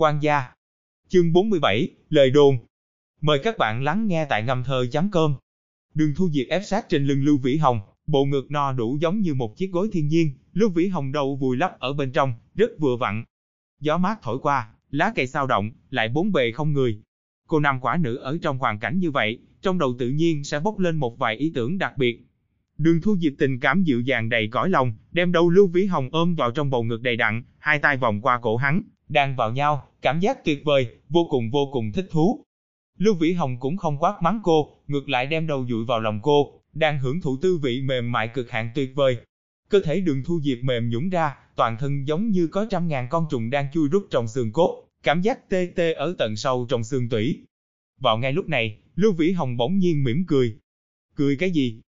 Quan gia. Chương 47, lời đồn. Mời các bạn lắng nghe tại ngầm thơ chấm cơm. Đường Thu diệt ép sát trên lưng Lưu Vĩ Hồng, bộ ngực no đủ giống như một chiếc gối thiên nhiên, Lưu Vĩ Hồng đầu vùi lấp ở bên trong, rất vừa vặn. Gió mát thổi qua, lá cây sao động, lại bốn bề không người. Cô nam quả nữ ở trong hoàn cảnh như vậy, trong đầu tự nhiên sẽ bốc lên một vài ý tưởng đặc biệt. Đường Thu Diệp tình cảm dịu dàng đầy cõi lòng, đem đầu Lưu Vĩ Hồng ôm vào trong bầu ngực đầy đặn, hai tay vòng qua cổ hắn, đang vào nhau, cảm giác tuyệt vời, vô cùng vô cùng thích thú. Lưu Vĩ Hồng cũng không quát mắng cô, ngược lại đem đầu dụi vào lòng cô, đang hưởng thụ tư vị mềm mại cực hạn tuyệt vời. Cơ thể đường thu diệp mềm nhũng ra, toàn thân giống như có trăm ngàn con trùng đang chui rút trong xương cốt, cảm giác tê tê ở tận sâu trong xương tủy. Vào ngay lúc này, Lưu Vĩ Hồng bỗng nhiên mỉm cười. Cười cái gì?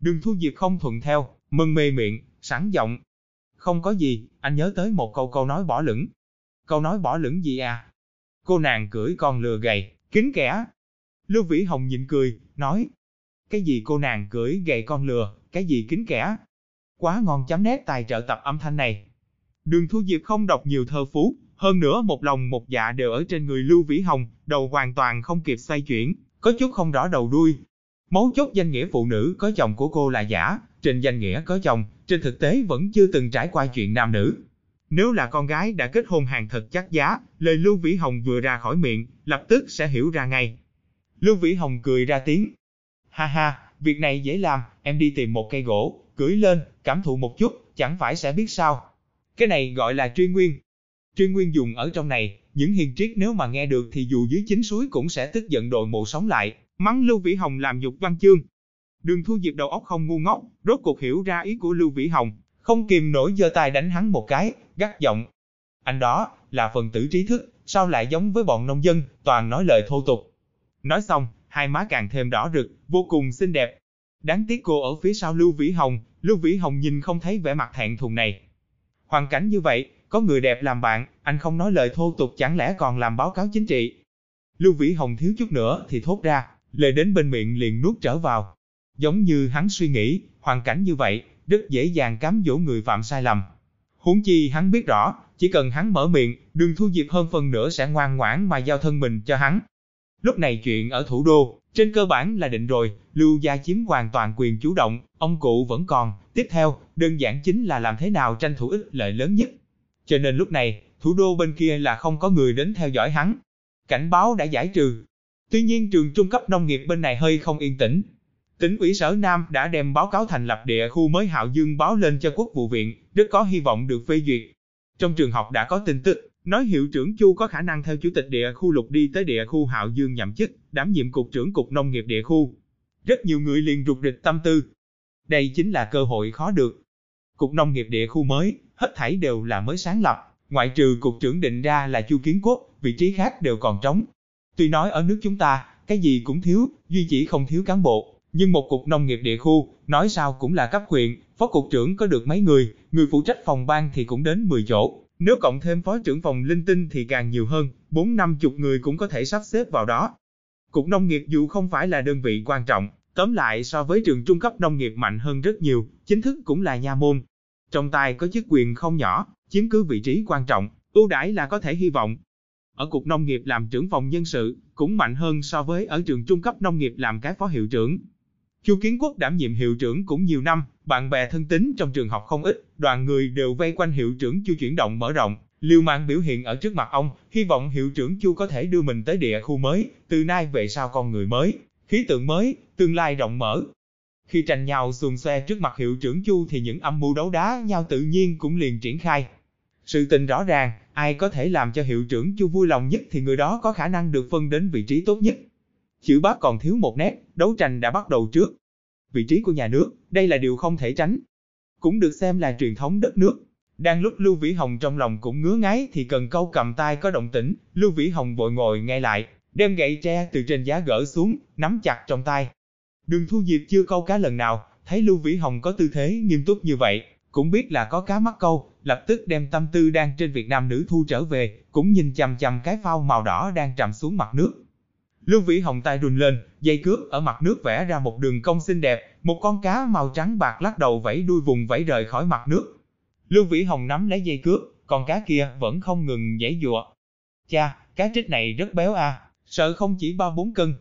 Đường thu diệp không thuận theo, mân mê miệng, sẵn giọng. Không có gì, anh nhớ tới một câu câu nói bỏ lửng. Câu nói bỏ lửng gì à? Cô nàng cưỡi con lừa gầy, kính kẻ. Lưu Vĩ Hồng nhịn cười, nói. Cái gì cô nàng cưỡi gầy con lừa, cái gì kính kẻ? Quá ngon chấm nét tài trợ tập âm thanh này. Đường Thu Diệp không đọc nhiều thơ phú, hơn nữa một lòng một dạ đều ở trên người Lưu Vĩ Hồng, đầu hoàn toàn không kịp xoay chuyển, có chút không rõ đầu đuôi. Mấu chốt danh nghĩa phụ nữ có chồng của cô là giả, trên danh nghĩa có chồng, trên thực tế vẫn chưa từng trải qua chuyện nam nữ. Nếu là con gái đã kết hôn hàng thật chắc giá, lời Lưu Vĩ Hồng vừa ra khỏi miệng, lập tức sẽ hiểu ra ngay. Lưu Vĩ Hồng cười ra tiếng. Ha ha, việc này dễ làm, em đi tìm một cây gỗ, cưỡi lên, cảm thụ một chút, chẳng phải sẽ biết sao. Cái này gọi là truy nguyên. Truy nguyên dùng ở trong này, những hiền triết nếu mà nghe được thì dù dưới chính suối cũng sẽ tức giận đội mộ sống lại, mắng Lưu Vĩ Hồng làm nhục văn chương. Đường Thu Diệp đầu óc không ngu ngốc, rốt cuộc hiểu ra ý của Lưu Vĩ Hồng, không kìm nổi giơ tay đánh hắn một cái, gắt giọng. Anh đó, là phần tử trí thức, sao lại giống với bọn nông dân, toàn nói lời thô tục. Nói xong, hai má càng thêm đỏ rực, vô cùng xinh đẹp. Đáng tiếc cô ở phía sau Lưu Vĩ Hồng, Lưu Vĩ Hồng nhìn không thấy vẻ mặt thẹn thùng này. Hoàn cảnh như vậy, có người đẹp làm bạn, anh không nói lời thô tục chẳng lẽ còn làm báo cáo chính trị. Lưu Vĩ Hồng thiếu chút nữa thì thốt ra, lời đến bên miệng liền nuốt trở vào. Giống như hắn suy nghĩ, hoàn cảnh như vậy, rất dễ dàng cám dỗ người phạm sai lầm. Huống chi hắn biết rõ, chỉ cần hắn mở miệng, đường thu diệp hơn phần nữa sẽ ngoan ngoãn mà giao thân mình cho hắn. Lúc này chuyện ở thủ đô, trên cơ bản là định rồi, Lưu Gia chiếm hoàn toàn quyền chủ động, ông cụ vẫn còn, tiếp theo, đơn giản chính là làm thế nào tranh thủ ích lợi lớn nhất. Cho nên lúc này, thủ đô bên kia là không có người đến theo dõi hắn. Cảnh báo đã giải trừ. Tuy nhiên trường trung cấp nông nghiệp bên này hơi không yên tĩnh, Tỉnh ủy Sở Nam đã đem báo cáo thành lập địa khu mới Hạo Dương báo lên cho Quốc vụ viện, rất có hy vọng được phê duyệt. Trong trường học đã có tin tức, nói hiệu trưởng Chu có khả năng theo chủ tịch địa khu lục đi tới địa khu Hạo Dương nhậm chức, đảm nhiệm cục trưởng cục nông nghiệp địa khu. Rất nhiều người liền rụt rịch tâm tư. Đây chính là cơ hội khó được. Cục nông nghiệp địa khu mới, hết thảy đều là mới sáng lập, ngoại trừ cục trưởng định ra là Chu Kiến Quốc, vị trí khác đều còn trống. Tuy nói ở nước chúng ta, cái gì cũng thiếu, duy chỉ không thiếu cán bộ, nhưng một cục nông nghiệp địa khu, nói sao cũng là cấp huyện, phó cục trưởng có được mấy người, người phụ trách phòng ban thì cũng đến 10 chỗ. Nếu cộng thêm phó trưởng phòng linh tinh thì càng nhiều hơn, 4 năm chục người cũng có thể sắp xếp vào đó. Cục nông nghiệp dù không phải là đơn vị quan trọng, tóm lại so với trường trung cấp nông nghiệp mạnh hơn rất nhiều, chính thức cũng là nha môn. Trong tay có chức quyền không nhỏ, chiếm cứ vị trí quan trọng, ưu đãi là có thể hy vọng. Ở cục nông nghiệp làm trưởng phòng nhân sự, cũng mạnh hơn so với ở trường trung cấp nông nghiệp làm cái phó hiệu trưởng. Chu Kiến Quốc đảm nhiệm hiệu trưởng cũng nhiều năm, bạn bè thân tín trong trường học không ít, đoàn người đều vây quanh hiệu trưởng Chu chuyển động mở rộng, liều mạng biểu hiện ở trước mặt ông, hy vọng hiệu trưởng Chu có thể đưa mình tới địa khu mới, từ nay về sau con người mới, khí tượng mới, tương lai rộng mở. Khi tranh nhau xuồng xe trước mặt hiệu trưởng Chu thì những âm mưu đấu đá nhau tự nhiên cũng liền triển khai. Sự tình rõ ràng, ai có thể làm cho hiệu trưởng Chu vui lòng nhất thì người đó có khả năng được phân đến vị trí tốt nhất. Chữ bác còn thiếu một nét, đấu tranh đã bắt đầu trước. Vị trí của nhà nước, đây là điều không thể tránh. Cũng được xem là truyền thống đất nước. Đang lúc Lưu Vĩ Hồng trong lòng cũng ngứa ngáy thì cần câu cầm tay có động tĩnh, Lưu Vĩ Hồng vội ngồi ngay lại, đem gậy tre từ trên giá gỡ xuống, nắm chặt trong tay. Đường Thu Diệp chưa câu cá lần nào, thấy Lưu Vĩ Hồng có tư thế nghiêm túc như vậy, cũng biết là có cá mắc câu, lập tức đem tâm tư đang trên Việt Nam nữ thu trở về, cũng nhìn chằm chằm cái phao màu đỏ đang trầm xuống mặt nước. Lưu Vĩ Hồng tay run lên, dây cước ở mặt nước vẽ ra một đường cong xinh đẹp, một con cá màu trắng bạc lắc đầu vẫy đuôi vùng vẫy rời khỏi mặt nước. Lưu Vĩ Hồng nắm lấy dây cước, con cá kia vẫn không ngừng giãy giụa. Cha, cá trích này rất béo à, sợ không chỉ ba bốn cân.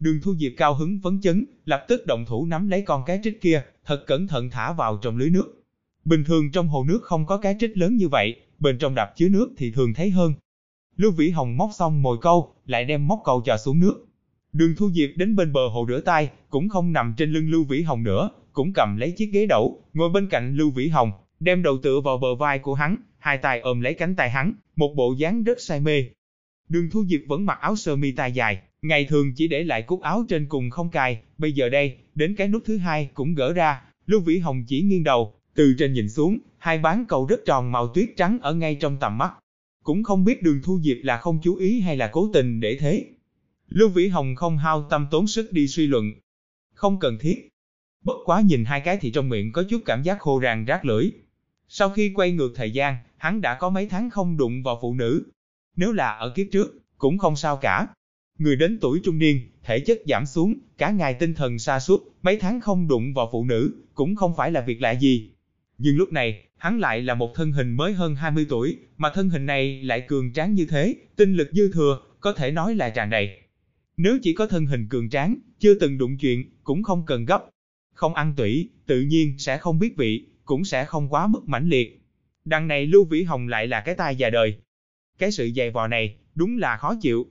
Đường Thu Diệp cao hứng vấn chấn, lập tức động thủ nắm lấy con cá trích kia, thật cẩn thận thả vào trong lưới nước. Bình thường trong hồ nước không có cá trích lớn như vậy, bên trong đập chứa nước thì thường thấy hơn. Lưu Vĩ Hồng móc xong mồi câu, lại đem móc câu cho xuống nước. Đường Thu Diệp đến bên bờ hồ rửa tay, cũng không nằm trên lưng Lưu Vĩ Hồng nữa, cũng cầm lấy chiếc ghế đẩu, ngồi bên cạnh Lưu Vĩ Hồng, đem đầu tựa vào bờ vai của hắn, hai tay ôm lấy cánh tay hắn, một bộ dáng rất say mê. Đường Thu Diệp vẫn mặc áo sơ mi tay dài, ngày thường chỉ để lại cúc áo trên cùng không cài, bây giờ đây, đến cái nút thứ hai cũng gỡ ra, Lưu Vĩ Hồng chỉ nghiêng đầu, từ trên nhìn xuống, hai bán cầu rất tròn màu tuyết trắng ở ngay trong tầm mắt. Cũng không biết đường Thu Diệp là không chú ý hay là cố tình để thế. Lưu Vĩ Hồng không hao tâm tốn sức đi suy luận. Không cần thiết. Bất quá nhìn hai cái thì trong miệng có chút cảm giác khô ràng rác lưỡi. Sau khi quay ngược thời gian, hắn đã có mấy tháng không đụng vào phụ nữ. Nếu là ở kiếp trước, cũng không sao cả. Người đến tuổi trung niên, thể chất giảm xuống, cả ngày tinh thần xa sút mấy tháng không đụng vào phụ nữ, cũng không phải là việc lạ gì. Nhưng lúc này, hắn lại là một thân hình mới hơn 20 tuổi, mà thân hình này lại cường tráng như thế, tinh lực dư thừa, có thể nói là tràn đầy. Nếu chỉ có thân hình cường tráng, chưa từng đụng chuyện, cũng không cần gấp. Không ăn tủy, tự nhiên sẽ không biết vị, cũng sẽ không quá mức mãnh liệt. Đằng này Lưu Vĩ Hồng lại là cái tai già đời. Cái sự dày vò này, đúng là khó chịu.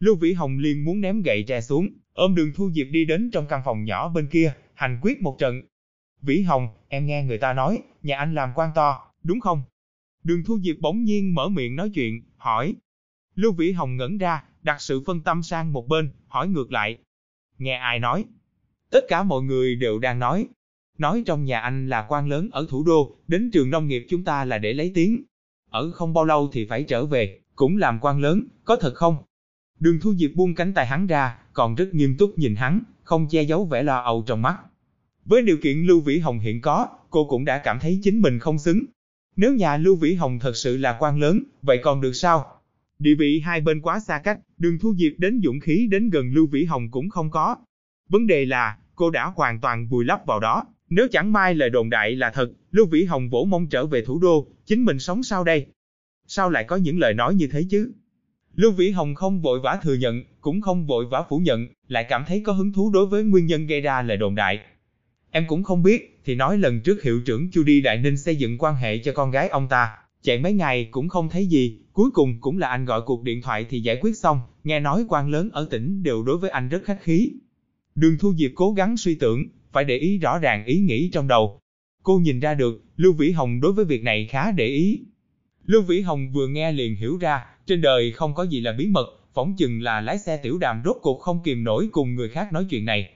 Lưu Vĩ Hồng liền muốn ném gậy tre xuống, ôm đường Thu Diệp đi đến trong căn phòng nhỏ bên kia, hành quyết một trận. Vĩ Hồng, em nghe người ta nói, nhà anh làm quan to, đúng không? Đường Thu Diệp bỗng nhiên mở miệng nói chuyện, hỏi. Lưu Vĩ Hồng ngẩn ra, đặt sự phân tâm sang một bên, hỏi ngược lại. Nghe ai nói? Tất cả mọi người đều đang nói. Nói trong nhà anh là quan lớn ở thủ đô, đến trường nông nghiệp chúng ta là để lấy tiếng. Ở không bao lâu thì phải trở về, cũng làm quan lớn, có thật không? Đường Thu Diệp buông cánh tay hắn ra, còn rất nghiêm túc nhìn hắn, không che giấu vẻ lo âu trong mắt. Với điều kiện Lưu Vĩ Hồng hiện có, cô cũng đã cảm thấy chính mình không xứng. Nếu nhà Lưu Vĩ Hồng thật sự là quan lớn, vậy còn được sao? Địa vị hai bên quá xa cách, đường thu diệp đến dũng khí đến gần Lưu Vĩ Hồng cũng không có. Vấn đề là, cô đã hoàn toàn vùi lấp vào đó. Nếu chẳng may lời đồn đại là thật, Lưu Vĩ Hồng vỗ mong trở về thủ đô, chính mình sống sao đây? Sao lại có những lời nói như thế chứ? Lưu Vĩ Hồng không vội vã thừa nhận, cũng không vội vã phủ nhận, lại cảm thấy có hứng thú đối với nguyên nhân gây ra lời đồn đại. Em cũng không biết, thì nói lần trước hiệu trưởng Chu Đi Đại Ninh xây dựng quan hệ cho con gái ông ta, chạy mấy ngày cũng không thấy gì, cuối cùng cũng là anh gọi cuộc điện thoại thì giải quyết xong, nghe nói quan lớn ở tỉnh đều đối với anh rất khách khí. Đường Thu Diệp cố gắng suy tưởng, phải để ý rõ ràng ý nghĩ trong đầu. Cô nhìn ra được, Lưu Vĩ Hồng đối với việc này khá để ý. Lưu Vĩ Hồng vừa nghe liền hiểu ra, trên đời không có gì là bí mật, phỏng chừng là lái xe tiểu đàm rốt cuộc không kìm nổi cùng người khác nói chuyện này.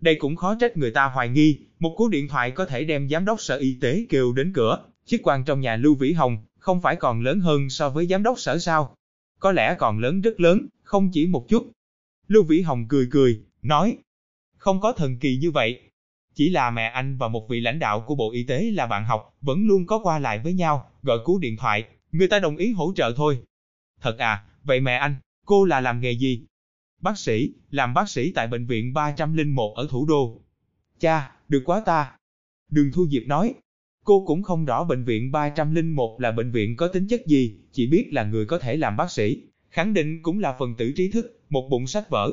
Đây cũng khó trách người ta hoài nghi, một cú điện thoại có thể đem giám đốc sở y tế kêu đến cửa, chức quan trong nhà Lưu Vĩ Hồng, không phải còn lớn hơn so với giám đốc sở sao? Có lẽ còn lớn rất lớn, không chỉ một chút. Lưu Vĩ Hồng cười cười, nói, không có thần kỳ như vậy. Chỉ là mẹ anh và một vị lãnh đạo của Bộ Y tế là bạn học, vẫn luôn có qua lại với nhau, gọi cú điện thoại, người ta đồng ý hỗ trợ thôi. Thật à, vậy mẹ anh, cô là làm nghề gì? Bác sĩ, làm bác sĩ tại bệnh viện 301 ở thủ đô. Cha, được quá ta. Đường Thu Diệp nói, cô cũng không rõ bệnh viện 301 là bệnh viện có tính chất gì, chỉ biết là người có thể làm bác sĩ, khẳng định cũng là phần tử trí thức, một bụng sách vở.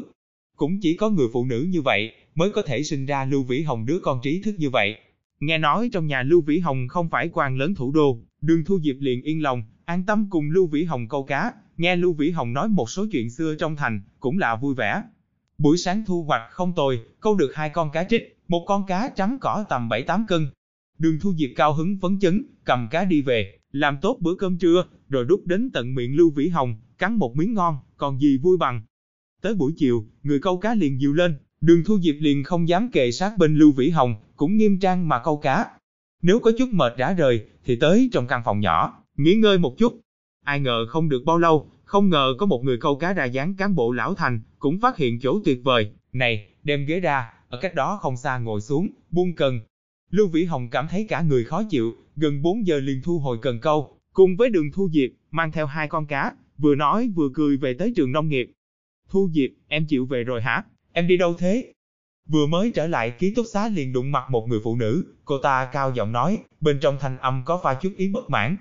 Cũng chỉ có người phụ nữ như vậy mới có thể sinh ra Lưu Vĩ Hồng đứa con trí thức như vậy. Nghe nói trong nhà Lưu Vĩ Hồng không phải quan lớn thủ đô, đường Thu Diệp liền yên lòng, an tâm cùng Lưu Vĩ Hồng câu cá, nghe Lưu Vĩ Hồng nói một số chuyện xưa trong thành, cũng là vui vẻ. Buổi sáng thu hoạch không tồi, câu được hai con cá trích, một con cá trắng cỏ tầm 7-8 cân. Đường Thu Diệp cao hứng phấn chấn, cầm cá đi về, làm tốt bữa cơm trưa, rồi đút đến tận miệng Lưu Vĩ Hồng, cắn một miếng ngon, còn gì vui bằng. Tới buổi chiều, người câu cá liền dịu lên, đường Thu Diệp liền không dám kề sát bên Lưu Vĩ Hồng, cũng nghiêm trang mà câu cá. Nếu có chút mệt rã rời, thì tới trong căn phòng nhỏ, nghỉ ngơi một chút, Ai ngờ không được bao lâu, không ngờ có một người câu cá ra dáng cán bộ lão thành, cũng phát hiện chỗ tuyệt vời. Này, đem ghế ra, ở cách đó không xa ngồi xuống, buông cần. Lưu Vĩ Hồng cảm thấy cả người khó chịu, gần 4 giờ liền thu hồi cần câu, cùng với đường Thu Diệp, mang theo hai con cá, vừa nói vừa cười về tới trường nông nghiệp. Thu Diệp, em chịu về rồi hả? Em đi đâu thế? Vừa mới trở lại ký túc xá liền đụng mặt một người phụ nữ, cô ta cao giọng nói, bên trong thanh âm có pha chút ý bất mãn,